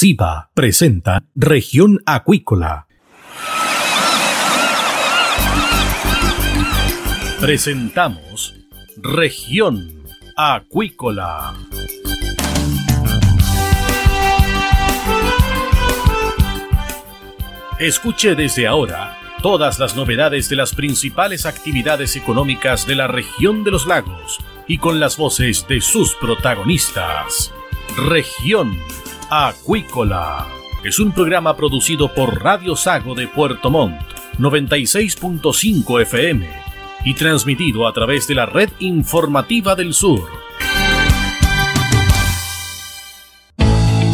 SIBA presenta Región Acuícola. Presentamos Región Acuícola. Escuche desde ahora todas las novedades de las principales actividades económicas de la región de los lagos y con las voces de sus protagonistas. Región Acuícola es un programa producido por Radio Sago de Puerto Montt, 96.5 FM y transmitido a través de la red informativa del sur.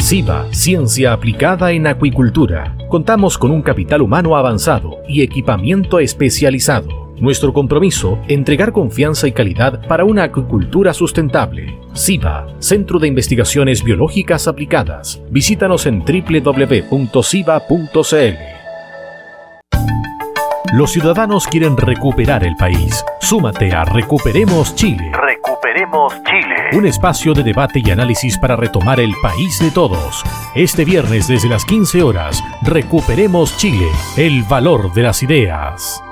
SIBA, Ciencia Aplicada en Acuicultura. Contamos con un capital humano avanzado y equipamiento especializado. Nuestro compromiso, entregar confianza y calidad para una acuicultura sustentable. SIBA, Centro de Investigaciones Biológicas Aplicadas. Visítanos en www.siba.cl. Los ciudadanos quieren recuperar el país. Súmate a Recuperemos Chile. Recuperemos Chile. Un espacio de debate y análisis para retomar el país de todos. Este viernes desde las 15 horas, Recuperemos Chile, el valor de las ideas.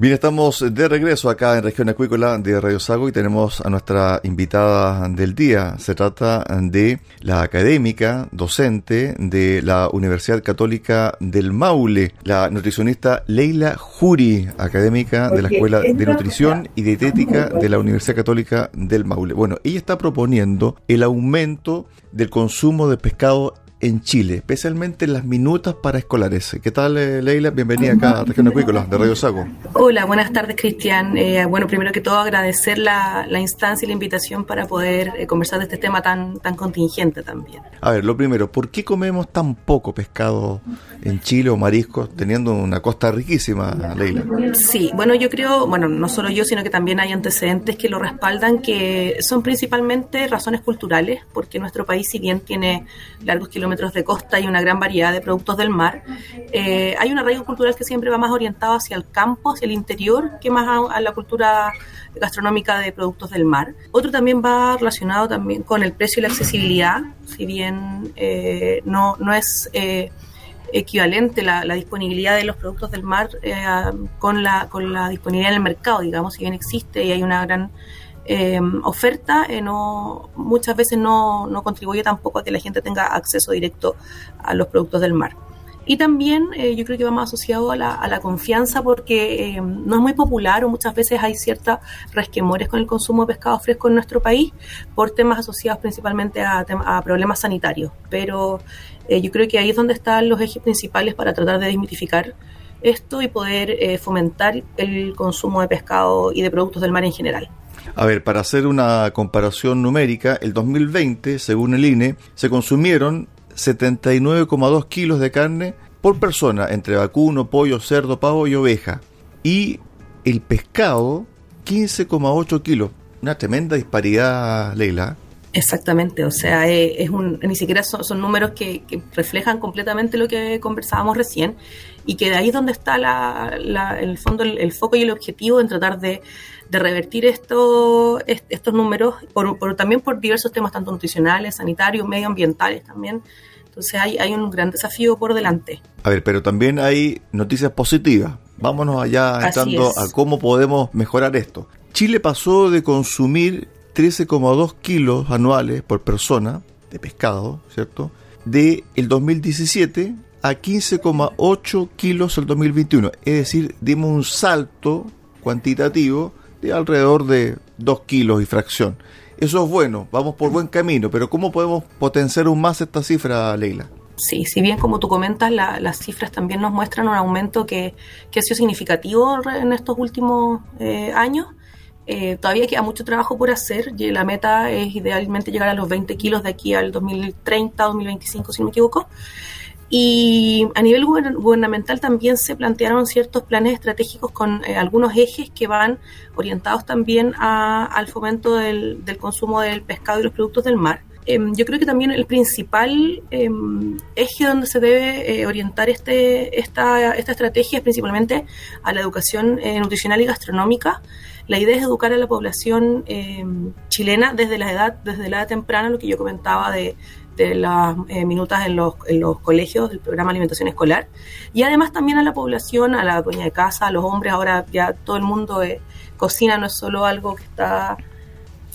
Bien, estamos de regreso acá en Región Acuícola de Radio Sago y tenemos a nuestra invitada del día. Se trata de la académica, docente de la Universidad Católica del Maule, la nutricionista Leila Juri, académica de la Escuela de Nutrición y Dietética de la Universidad Católica del Maule. Bueno, ella está proponiendo el aumento del consumo de pescado en Chile, especialmente en las minutas para escolares. ¿Qué tal, eh, Leila? Bienvenida acá a Región Acuícola de Radio Sago. Hola, buenas tardes, Cristian. Eh, bueno, primero que todo agradecer la, instancia y la invitación para poder eh, conversar de este tema tan, tan contingente también. A ver, lo primero, ¿por qué comemos tan poco pescado en Chile o mariscos teniendo una costa riquísima, Leila? Sí, bueno, yo creo, bueno, no solo yo, sino que también hay antecedentes que lo respaldan, que son principalmente razones culturales, porque nuestro país, si bien tiene largos kilómetros metros de costa y una gran variedad de productos del mar. Eh, hay un arraigo cultural que siempre va más orientado hacia el campo, hacia el interior, que más a, la cultura gastronómica de productos del mar. Otro también va relacionado también con el precio y la accesibilidad, si bien eh, no, no es eh, equivalente la, disponibilidad de los productos del mar con, la, con la disponibilidad en el mercado, digamos, si bien existe y hay una gran eh, oferta eh, no, muchas veces no, no, contribuye tampoco a que la gente tenga acceso directo a los productos del mar. Y también eh, yo creo que va más asociado a la, a la confianza porque eh, no es muy popular o muchas veces hay ciertas resquemores con el consumo de pescado fresco en nuestro país por temas asociados principalmente a, a problemas sanitarios. Pero yo creo que ahí es donde están los ejes principales para tratar de desmitificar esto y poder fomentar el consumo de pescado y de productos del mar en general. A ver, para hacer una comparación numérica, el 2020, según el INE, se consumieron 79,2 kilos de carne por persona entre vacuno, pollo, cerdo, pavo y oveja. Y el pescado, 15,8 kilos. Una tremenda disparidad, Leila. Exactamente, o sea, eh, es un, ni siquiera son, números que, reflejan completamente lo que conversábamos recién y que de ahí es donde está el fondo, el, foco y el objetivo en tratar de, revertir esto, estos números, por, también por diversos temas, tanto nutricionales, sanitarios, medioambientales también. Entonces hay, hay un gran desafío por delante. A ver, pero también hay noticias positivas. Vámonos allá entrando a cómo podemos mejorar esto. Chile pasó de consumir 13,2 kilos anuales por persona de pescado, ¿cierto? De el 2017 a 15,8 kilos el 2021. Es decir, dimos un salto cuantitativo de alrededor de 2 kilos y fracción. Eso es bueno, vamos por buen camino, pero ¿cómo podemos potenciar aún más esta cifra, Leila? Sí, si bien como tú comentas, las cifras también nos muestran un aumento que, que ha sido significativo en estos últimos eh, años, eh, todavía queda mucho trabajo por hacer y la meta es idealmente llegar a los 20 kilos de aquí al 2030, 2025, si no me equivoco. Y a nivel gubernamental también se plantearon ciertos planes estratégicos con eh, algunos ejes que van orientados también al fomento del, consumo del pescado y los productos del mar. Em, yo creo que también el principal em, eje donde se debe eh, orientar este, esta, esta estrategia es principalmente a la educación eh, nutricional y gastronómica. La idea es educar a la población em, chilena desde la edad, desde la edad temprana, lo que yo comentaba de, las eh, minutas en los, en los colegios del programa de alimentación escolar. Y además también a la población, a la dueña de casa, a los hombres, ahora ya todo el mundo cocina, no es solo algo que está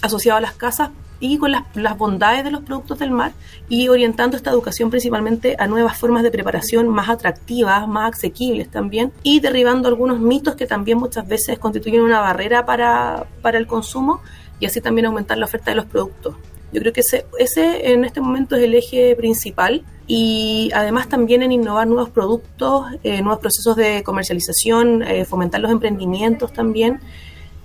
asociado a las casas, y con las, bondades de los productos del mar y orientando esta educación principalmente a nuevas formas de preparación más atractivas, más asequibles también y derribando algunos mitos que también muchas veces constituyen una barrera para, para el consumo y así también aumentar la oferta de los productos. Yo creo que ese, ese en este momento es el eje principal y además también en innovar nuevos productos, eh, nuevos procesos de comercialización, eh, fomentar los emprendimientos también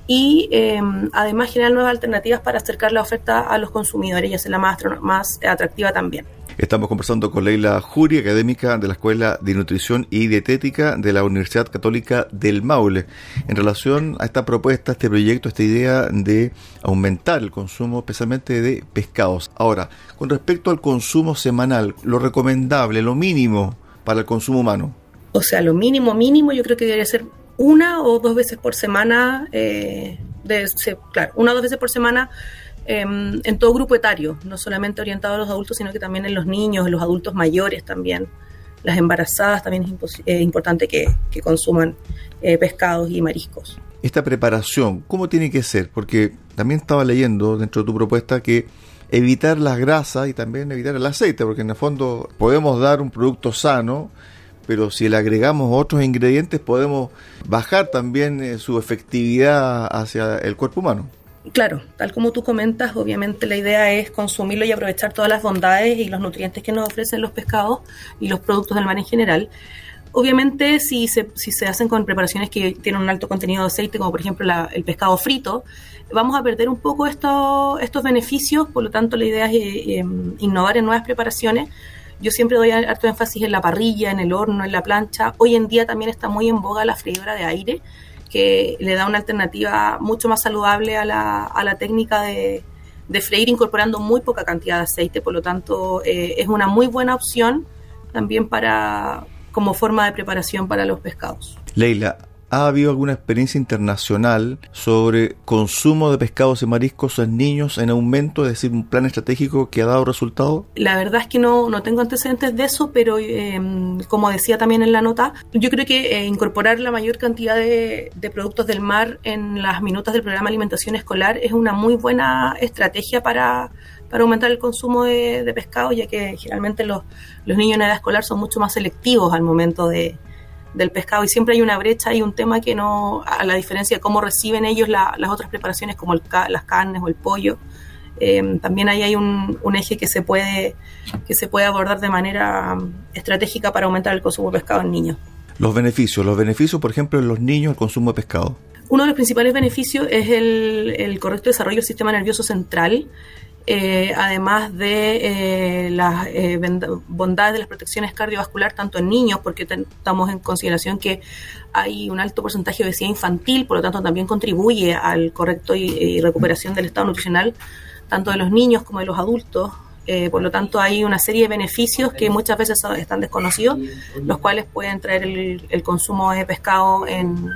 y em, además generar nuevas alternativas para acercar la oferta a los consumidores y hacerla más, más atractiva también. Estamos conversando con Leila Jury, académica de la Escuela de Nutrición y Dietética de la Universidad Católica del Maule, en relación a esta propuesta, este proyecto, esta idea de aumentar el consumo especialmente de pescados. Ahora, con respecto al consumo semanal, lo recomendable, lo mínimo para el consumo humano. O sea, lo mínimo, mínimo, yo creo que debería ser una o dos veces por semana, eh, de, claro, una o dos veces por semana em, en todo grupo etario, no solamente orientado a los adultos, sino que también en los niños, en los adultos mayores también. Las embarazadas también es eh, importante que, consuman eh, pescados y mariscos. Esta preparación, ¿cómo tiene que ser? Porque también estaba leyendo dentro de tu propuesta que evitar las grasas y también evitar el aceite, porque en el fondo podemos dar un producto sano, pero si le agregamos otros ingredientes podemos bajar también eh, su efectividad hacia el cuerpo humano. Claro, tal como tú comentas, obviamente la idea es consumirlo y aprovechar todas las bondades y los nutrientes que nos ofrecen los pescados y los productos del mar en general. Obviamente, si se, si se hacen con preparaciones que tienen un alto contenido de aceite, como por ejemplo el pescado frito, vamos a perder un poco estos, estos beneficios, por lo tanto la idea es eh, em, innovar en nuevas preparaciones yo siempre doy harto énfasis en la parrilla, en el horno, en la plancha. Hoy en día también está muy en boga la freidora de aire, que le da una alternativa mucho más saludable a la, a la técnica de, de freír incorporando muy poca cantidad de aceite, por lo tanto eh, es una muy buena opción también para como forma de preparación para los pescados. Leila, ¿Ha habido alguna experiencia internacional sobre consumo de pescados y mariscos en niños en aumento, es decir, un plan estratégico que ha dado resultado? La verdad es que no, no tengo antecedentes de eso, pero em, como decía también en la nota, yo creo que eh, incorporar la mayor cantidad de, productos del mar en las minutas del programa de alimentación escolar es una muy buena estrategia para, para aumentar el consumo de, de pescado, ya que generalmente los, los niños en edad escolar son mucho más selectivos al momento de, del pescado y siempre hay una brecha y un tema que no, a la diferencia de cómo reciben ellos las otras preparaciones como el, las carnes o el pollo, eh, también ahí hay un, eje que se puede que se puede abordar de manera um, estratégica para aumentar el consumo de pescado en niños. Los beneficios, los beneficios, por ejemplo, en los niños, el consumo de pescado. Uno de los principales beneficios es el, el correcto desarrollo del sistema nervioso central, eh, además de eh, las eh, bondades de las protecciones cardiovasculares tanto en niños, porque estamos en consideración que hay un alto porcentaje de obesidad infantil, por lo tanto también contribuye al correcto y, recuperación del estado nutricional tanto de los niños como de los adultos. por lo tanto, hay una serie de beneficios que muchas veces están desconocidos, los cuales pueden traer el consumo de pescado en,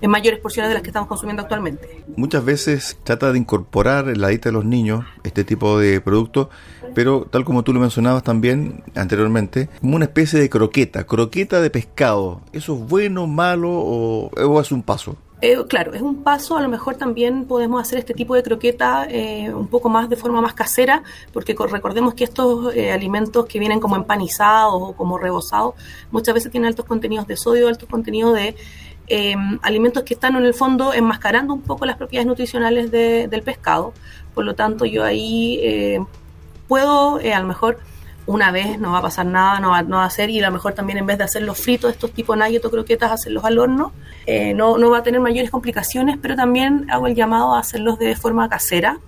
en mayores porciones de las que estamos consumiendo actualmente. Muchas veces trata de incorporar en la dieta de los niños este tipo de productos, pero tal como tú lo mencionabas también anteriormente, como una especie de croqueta, croqueta de pescado. ¿Eso es bueno, malo o, es un paso? Eh, claro, es un paso, a lo mejor también podemos hacer este tipo de croqueta eh, un poco más de forma más casera, porque recordemos que estos eh, alimentos que vienen como empanizados o como rebozados, muchas veces tienen altos contenidos de sodio, altos contenidos de Em, alimentos que están en el fondo enmascarando un poco las propiedades nutricionales del pescado. Por lo tanto, yo ahí eh, puedo, eh, a lo mejor una vez no va a pasar nada, no va, no va a hacer, y a lo mejor también en vez de hacerlos fritos, estos tipos nugget o croquetas, hacerlos al horno. Eh, no, no va a tener mayores complicaciones, pero también hago el llamado a hacerlos de forma casera.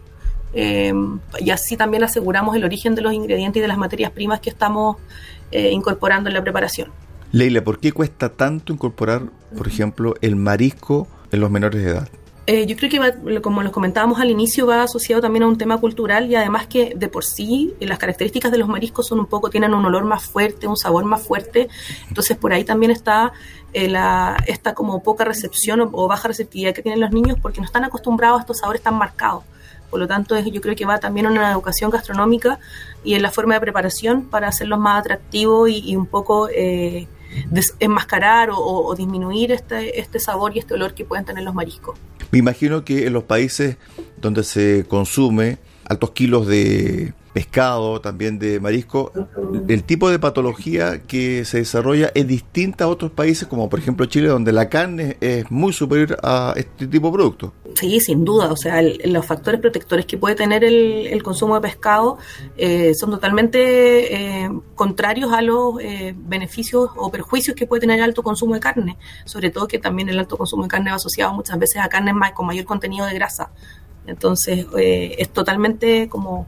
Em, y así también aseguramos el origen de los ingredientes y de las materias primas que estamos incorporando en la preparación. Leila, ¿por qué cuesta tanto incorporar, por ejemplo, el marisco en los menores de edad? Eh, yo creo que, como los comentábamos al inicio, va asociado también a un tema cultural y además que de por sí las características de los mariscos son un poco, tienen un olor más fuerte, un sabor más fuerte. Entonces por ahí también está eh, la, esta como poca recepción o, o, baja receptividad que tienen los niños porque no están acostumbrados a estos sabores tan marcados. Por lo tanto, yo creo que va también en una educación gastronómica y en la forma de preparación para hacerlos más atractivos y, y un poco eh, enmascarar o, o, disminuir este, este sabor y este olor que pueden tener los mariscos. Me imagino que en los países donde se consume altos kilos de pescado, también de marisco, el tipo de patología que se desarrolla es distinta a otros países, como por ejemplo Chile, donde la carne es muy superior a este tipo de productos. Sí, sin duda. O sea, el, los factores protectores que puede tener el, el consumo de pescado eh, son totalmente eh, contrarios a los eh, beneficios o perjuicios que puede tener el alto consumo de carne. Sobre todo que también el alto consumo de carne va asociado muchas veces a carnes más, con mayor contenido de grasa. Entonces, eh, es totalmente como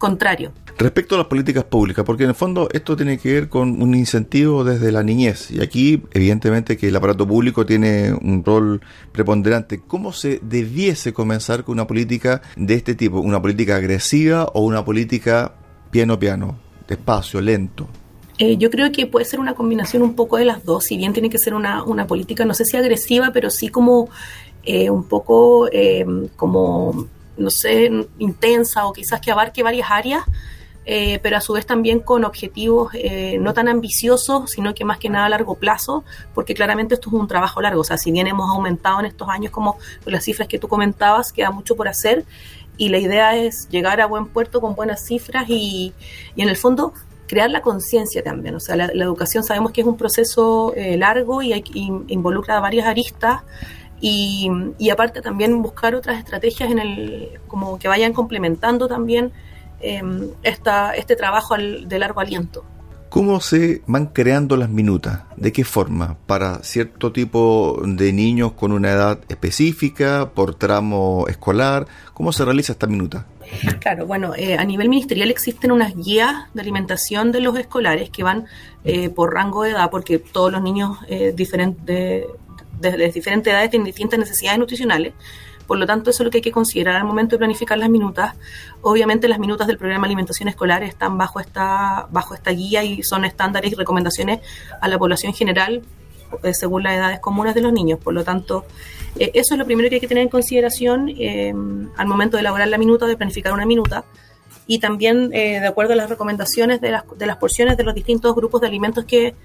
contrario. Respecto a las políticas públicas, porque en el fondo esto tiene que ver con un incentivo desde la niñez y aquí evidentemente que el aparato público tiene un rol preponderante. ¿Cómo se debiese comenzar con una política de este tipo? ¿Una política agresiva o una política piano piano, despacio, lento? Eh, yo creo que puede ser una combinación un poco de las dos, si bien tiene que ser una, una política, no sé si agresiva, pero sí como eh, un poco eh, como no sé, intensa o quizás que abarque varias áreas, eh, pero a su vez también con objetivos eh, no tan ambiciosos, sino que más que nada a largo plazo, porque claramente esto es un trabajo largo. O sea, si bien hemos aumentado en estos años como las cifras que tú comentabas, queda mucho por hacer y la idea es llegar a buen puerto con buenas cifras y, y en el fondo crear la conciencia también. O sea, la, educación sabemos que es un proceso eh, largo y, hay, y involucra varias aristas. Y, y, aparte también buscar otras estrategias en el como que vayan complementando también eh, esta, este trabajo al, de largo aliento. ¿Cómo se van creando las minutas? ¿De qué forma? ¿Para cierto tipo de niños con una edad específica, por tramo escolar? ¿Cómo se realiza esta minuta? Claro, bueno, eh, a nivel ministerial existen unas guías de alimentación de los escolares que van eh, por rango de edad, porque todos los niños eh, diferentes de diferentes edades tienen distintas necesidades nutricionales. Por lo tanto, eso es lo que hay que considerar al momento de planificar las minutas. Obviamente, las minutas del programa de alimentación escolar están bajo esta, bajo esta guía y son estándares y recomendaciones a la población general eh, según las edades comunes de los niños. Por lo tanto, eh, eso es lo primero que hay que tener en consideración eh, al momento de elaborar la minuta, de planificar una minuta. Y también, de acuerdo a las recomendaciones de las, de las porciones de los distintos grupos de alimentos que,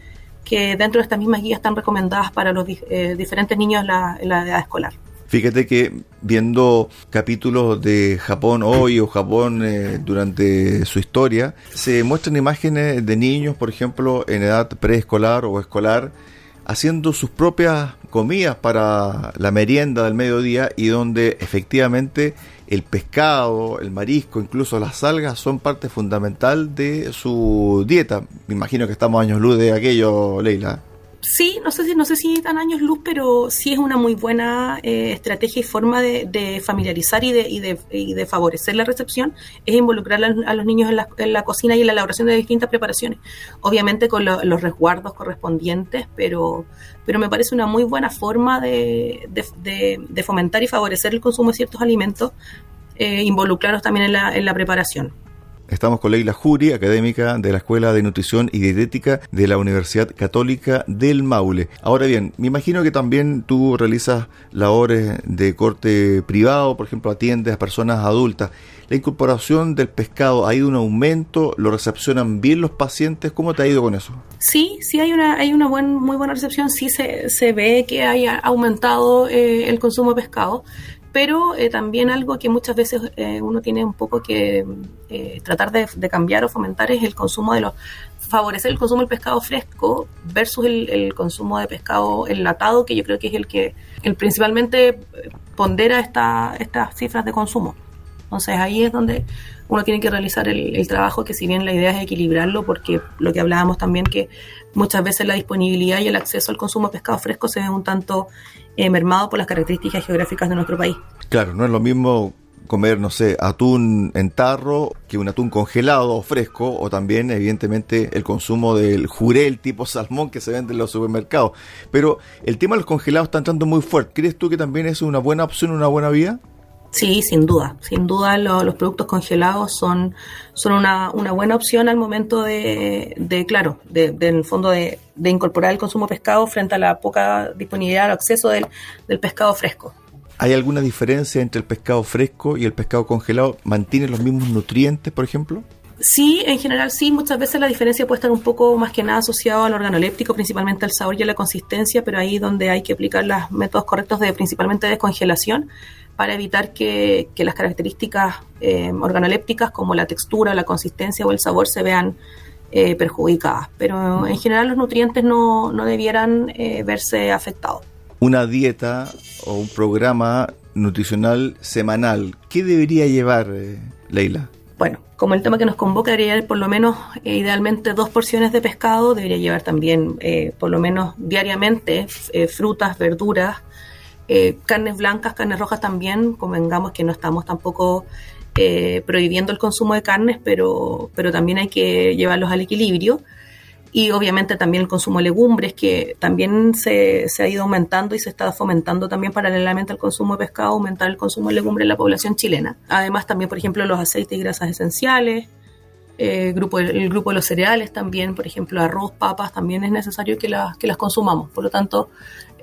que dentro de estas mismas guías están recomendadas para los eh, diferentes niños en la, edad escolar. Fíjate que viendo capítulos de Japón hoy o Japón eh, durante su historia, se muestran imágenes de niños, por ejemplo, en edad preescolar o escolar, haciendo sus propias comidas para la merienda del mediodía y donde efectivamente el pescado, el marisco, incluso las algas son parte fundamental de su dieta. Me imagino que estamos años luz de aquello, Leila. Sí, no sé si no sé si tan años luz, pero sí es una muy buena eh, estrategia y forma de, de familiarizar y de, y, de, y de, favorecer la recepción es involucrar a, los niños en la, en la, cocina y en la elaboración de distintas preparaciones, obviamente con lo, los resguardos correspondientes, pero pero me parece una muy buena forma de, de fomentar y favorecer el consumo de ciertos alimentos, eh, involucrarlos también en la, en la preparación. Estamos con Leila Juri, académica de la Escuela de Nutrición y Dietética de la Universidad Católica del Maule. Ahora bien, me imagino que también tú realizas labores de corte privado, por ejemplo, atiendes a personas adultas. ¿La incorporación del pescado ha ido un aumento? ¿Lo recepcionan bien los pacientes? ¿Cómo te ha ido con eso? Sí, sí hay una, hay una buen, muy buena recepción. Sí se, se ve que haya aumentado eh, el consumo de pescado pero eh, también algo que muchas veces eh, uno tiene un poco que eh, tratar de, cambiar o fomentar es el consumo de los favorecer el consumo del pescado fresco versus el, consumo de pescado enlatado que yo creo que es el que el principalmente pondera esta, estas cifras de consumo. Entonces ahí es donde uno tiene que realizar el, trabajo que si bien la idea es equilibrarlo porque lo que hablábamos también que muchas veces la disponibilidad y el acceso al consumo de pescado fresco se ve un tanto eh, mermado por las características geográficas de nuestro país. Claro, no es lo mismo comer, no sé, atún en tarro que un atún congelado o fresco, o también, evidentemente, el consumo del jurel tipo salmón que se vende en los supermercados. Pero el tema de los congelados está entrando muy fuerte. ¿Crees tú que también es una buena opción, una buena vía? Sí, sin duda. Sin duda los productos congelados son, son una, una, buena opción al momento de, de claro, de, de, en el fondo de, de, incorporar el consumo de pescado frente a la poca disponibilidad o acceso del, del pescado fresco. ¿Hay alguna diferencia entre el pescado fresco y el pescado congelado? ¿Mantiene los mismos nutrientes, por ejemplo? Sí, en general sí. Muchas veces la diferencia puede estar un poco más que nada asociado al organoléptico, principalmente al sabor y a la consistencia, pero ahí donde hay que aplicar los métodos correctos de principalmente descongelación para evitar que, que las características eh, organolépticas como la textura, la consistencia o el sabor se vean eh, perjudicadas. Pero en general los nutrientes no, no debieran eh, verse afectados. Una dieta o un programa nutricional semanal, ¿qué debería llevar, Leila? Bueno, como el tema que nos convoca debería llevar por lo menos, eh, idealmente, dos porciones de pescado, debería llevar también, eh, por lo menos diariamente, eh, frutas, verduras, carnes blancas, carnes rojas también, convengamos que no estamos tampoco prohibiendo el consumo de carnes, pero, pero también hay que llevarlos al equilibrio y obviamente también el consumo de legumbres, que también se, se, ha ido aumentando y se está fomentando también paralelamente al consumo de pescado, aumentar el consumo de legumbres en la población chilena. Además también, por ejemplo, los aceites y grasas esenciales, eh, grupo, el grupo de los cereales también, por ejemplo, arroz, papas, también es necesario que las, que las consumamos. Por lo tanto,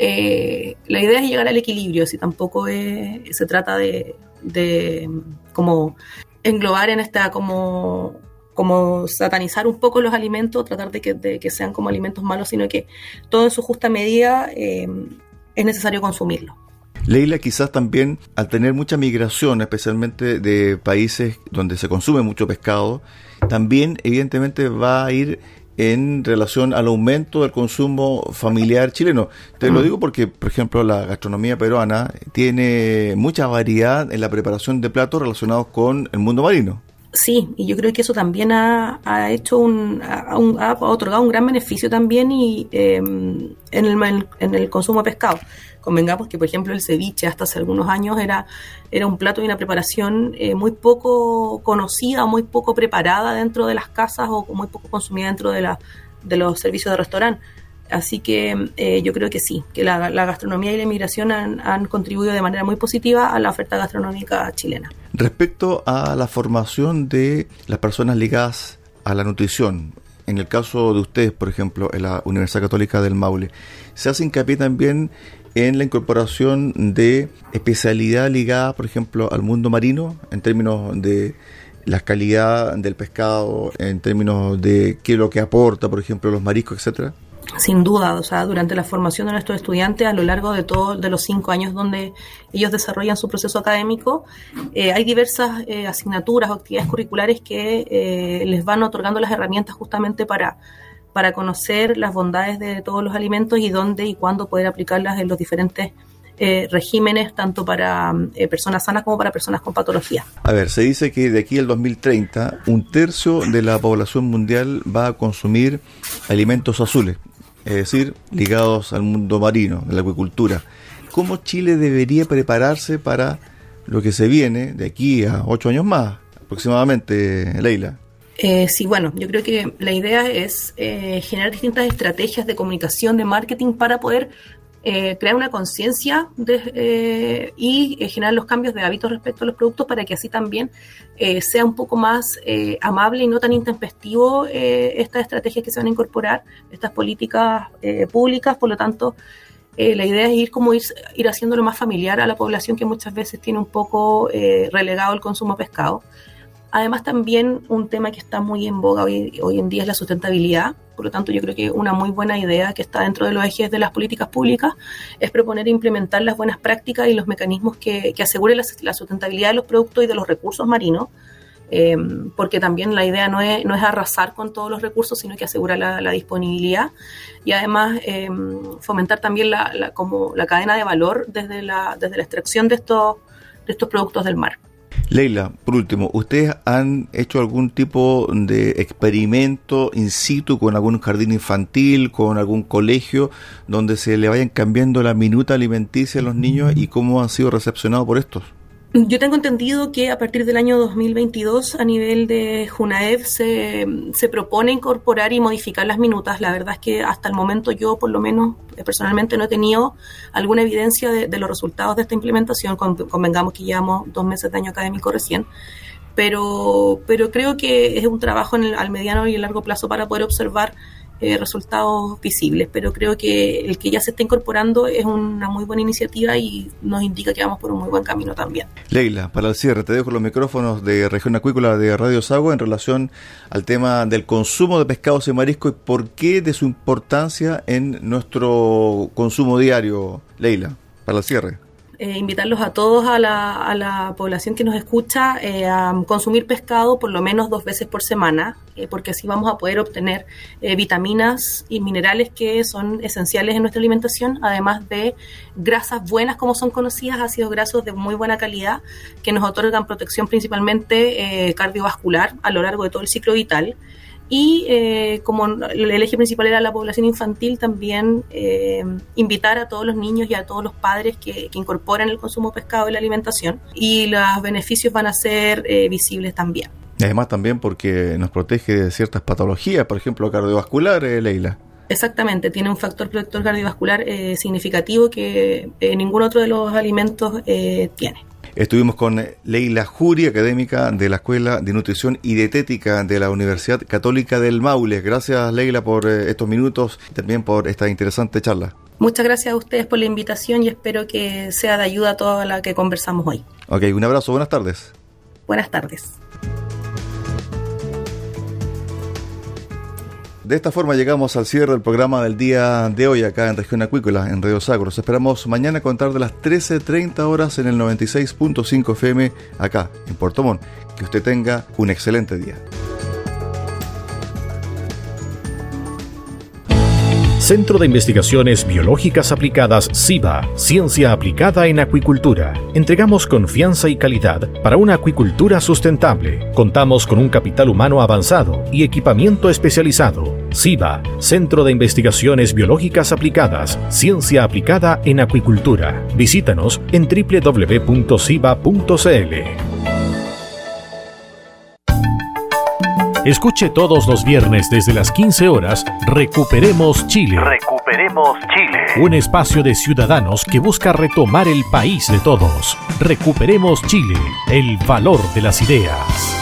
eh, la idea es llegar al equilibrio, si tampoco se trata de, de como englobar en esta como satanizar un poco los alimentos, tratar de que, de que, sean como alimentos malos, sino que todo en su justa medida eh, es necesario consumirlo. Leila, quizás también al tener mucha migración, especialmente de países donde se consume mucho pescado, también evidentemente va a ir en relación al aumento del consumo familiar chileno. Te lo digo porque, por ejemplo, la gastronomía peruana tiene mucha variedad en la preparación de platos relacionados con el mundo marino. Sí, y yo creo que eso también ha, ha hecho un, ha, un, ha, otorgado un gran beneficio también y eh, en, el, en el consumo de pescado. Convengamos que, por ejemplo, el ceviche hasta hace algunos años era, era un plato y una preparación eh, muy poco conocida, muy poco preparada dentro de las casas o muy poco consumida dentro de, la, de los servicios de restaurante. Así que eh, yo creo que sí, que la, gastronomía y la inmigración han, han, contribuido de manera muy positiva a la oferta gastronómica chilena. Respecto a la formación de las personas ligadas a la nutrición, en el caso de ustedes, por ejemplo, en la Universidad Católica del Maule, se hace hincapié también en la incorporación de especialidad ligada, por ejemplo, al mundo marino, en términos de la calidad del pescado, en términos de qué es lo que aporta, por ejemplo, los mariscos, etcétera. Sin duda, o sea, durante la formación de nuestros estudiantes a lo largo de todos de los cinco años donde ellos desarrollan su proceso académico, eh, hay diversas eh, asignaturas o actividades curriculares que eh, les van otorgando las herramientas justamente para, para conocer las bondades de todos los alimentos y dónde y cuándo poder aplicarlas en los diferentes regímenes, tanto para personas sanas como para personas con patología. A ver, se dice que de aquí al 2030 un tercio de la población mundial va a consumir alimentos azules es decir, ligados al mundo marino, de la acuicultura. ¿Cómo Chile debería prepararse para lo que se viene de aquí a ocho años más, aproximadamente, Leila? Eh, sí, bueno, yo creo que la idea es eh, generar distintas estrategias de comunicación, de marketing, para poder eh, crear una conciencia eh, y eh, generar los cambios de hábitos respecto a los productos para que así también sea un poco más amable y no tan intempestivo estas estrategias que se van a incorporar, estas políticas públicas. Por lo tanto, la idea es ir como ir, ir haciéndolo más familiar a la población que muchas veces tiene un poco relegado el consumo de pescado. Además, también un tema que está muy en boga hoy, hoy, en día es la sustentabilidad. Por lo tanto, yo creo que una muy buena idea que está dentro de los ejes de las políticas públicas es proponer e implementar las buenas prácticas y los mecanismos que, aseguren la, sustentabilidad de los productos y de los recursos marinos. Eh, porque también la idea no es, arrasar con todos los recursos, sino que asegurar la, la disponibilidad y además eh, fomentar también la, la, como la cadena de valor desde la, desde la extracción de estos, de estos productos del mar. Leila, por último, ¿ustedes han hecho algún tipo de experimento in situ con algún jardín infantil, con algún colegio, donde se le vayan cambiando la minuta alimenticia a los niños y cómo han sido recepcionados por estos? Yo tengo entendido que a partir del año 2022 a nivel de Junaev se, se, propone incorporar y modificar las minutas. La verdad es que hasta el momento yo por lo menos eh, personalmente no he tenido alguna evidencia de, de los resultados de esta implementación. Convengamos que llevamos dos meses de año académico recién. Pero, pero creo que es un trabajo en el, al mediano y largo plazo para poder observar eh, resultados visibles, pero creo que el que ya se está incorporando es una muy buena iniciativa y nos indica que vamos por un muy buen camino también. Leila, para el cierre, te dejo los micrófonos de Región Acuícola de Radio Sago en relación al tema del consumo de pescados y mariscos y por qué de su importancia en nuestro consumo diario. Leila, para el cierre. Eh, invitarlos a todos, a la, a la población que nos escucha, eh, a consumir pescado por lo menos dos veces por semana, eh, porque así vamos a poder obtener vitaminas y minerales que son esenciales en nuestra alimentación, además de grasas buenas como son conocidas, ácidos grasos de muy buena calidad, que nos otorgan protección principalmente cardiovascular a lo largo de todo el ciclo vital y eh, como el eje principal era la población infantil, también eh, invitar a todos los niños y a todos los padres que, que, incorporen el consumo de pescado en la alimentación y los beneficios van a ser eh, visibles también. Además también porque nos protege de ciertas patologías, por ejemplo cardiovasculares, Leila. Exactamente, tiene un factor protector cardiovascular significativo que ningún otro de los alimentos tiene. Estuvimos con Leila Juri, académica de la Escuela de Nutrición y Dietética de la Universidad Católica del Maule. Gracias Leila por eh, estos minutos y también por esta interesante charla. Muchas gracias a ustedes por la invitación y espero que sea de ayuda a toda la que conversamos hoy. Ok, un abrazo, buenas tardes. Buenas tardes. De esta forma llegamos al cierre del programa del día de hoy acá en Región Acuícola, en Radio Sagro. Los esperamos mañana contar de las 13.30 horas en el 96.5 FM acá en Puerto Montt. Que usted tenga un excelente día. Centro de Investigaciones Biológicas Aplicadas CIBA, Ciencia Aplicada en Acuicultura. Entregamos confianza y calidad para una acuicultura sustentable. Contamos con un capital humano avanzado y equipamiento especializado. CIBA, Centro de Investigaciones Biológicas Aplicadas, Ciencia Aplicada en Acuicultura. Visítanos en www.ciba.cl. Escuche todos los viernes desde las 15 horas Recuperemos Chile. Recuperemos Chile. Un espacio de ciudadanos que busca retomar el país de todos. Recuperemos Chile, el valor de las ideas.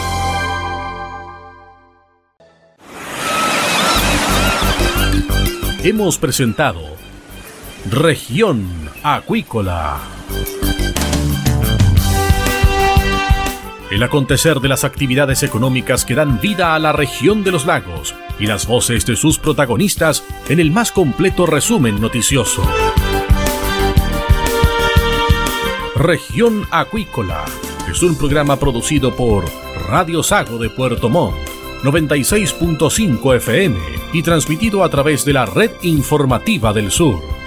Hemos presentado Región Acuícola. el acontecer de las actividades económicas que dan vida a la región de los lagos y las voces de sus protagonistas en el más completo resumen noticioso. Región Acuícola es un programa producido por Radio Sago de Puerto Montt, 96.5 FM y transmitido a través de la Red Informativa del Sur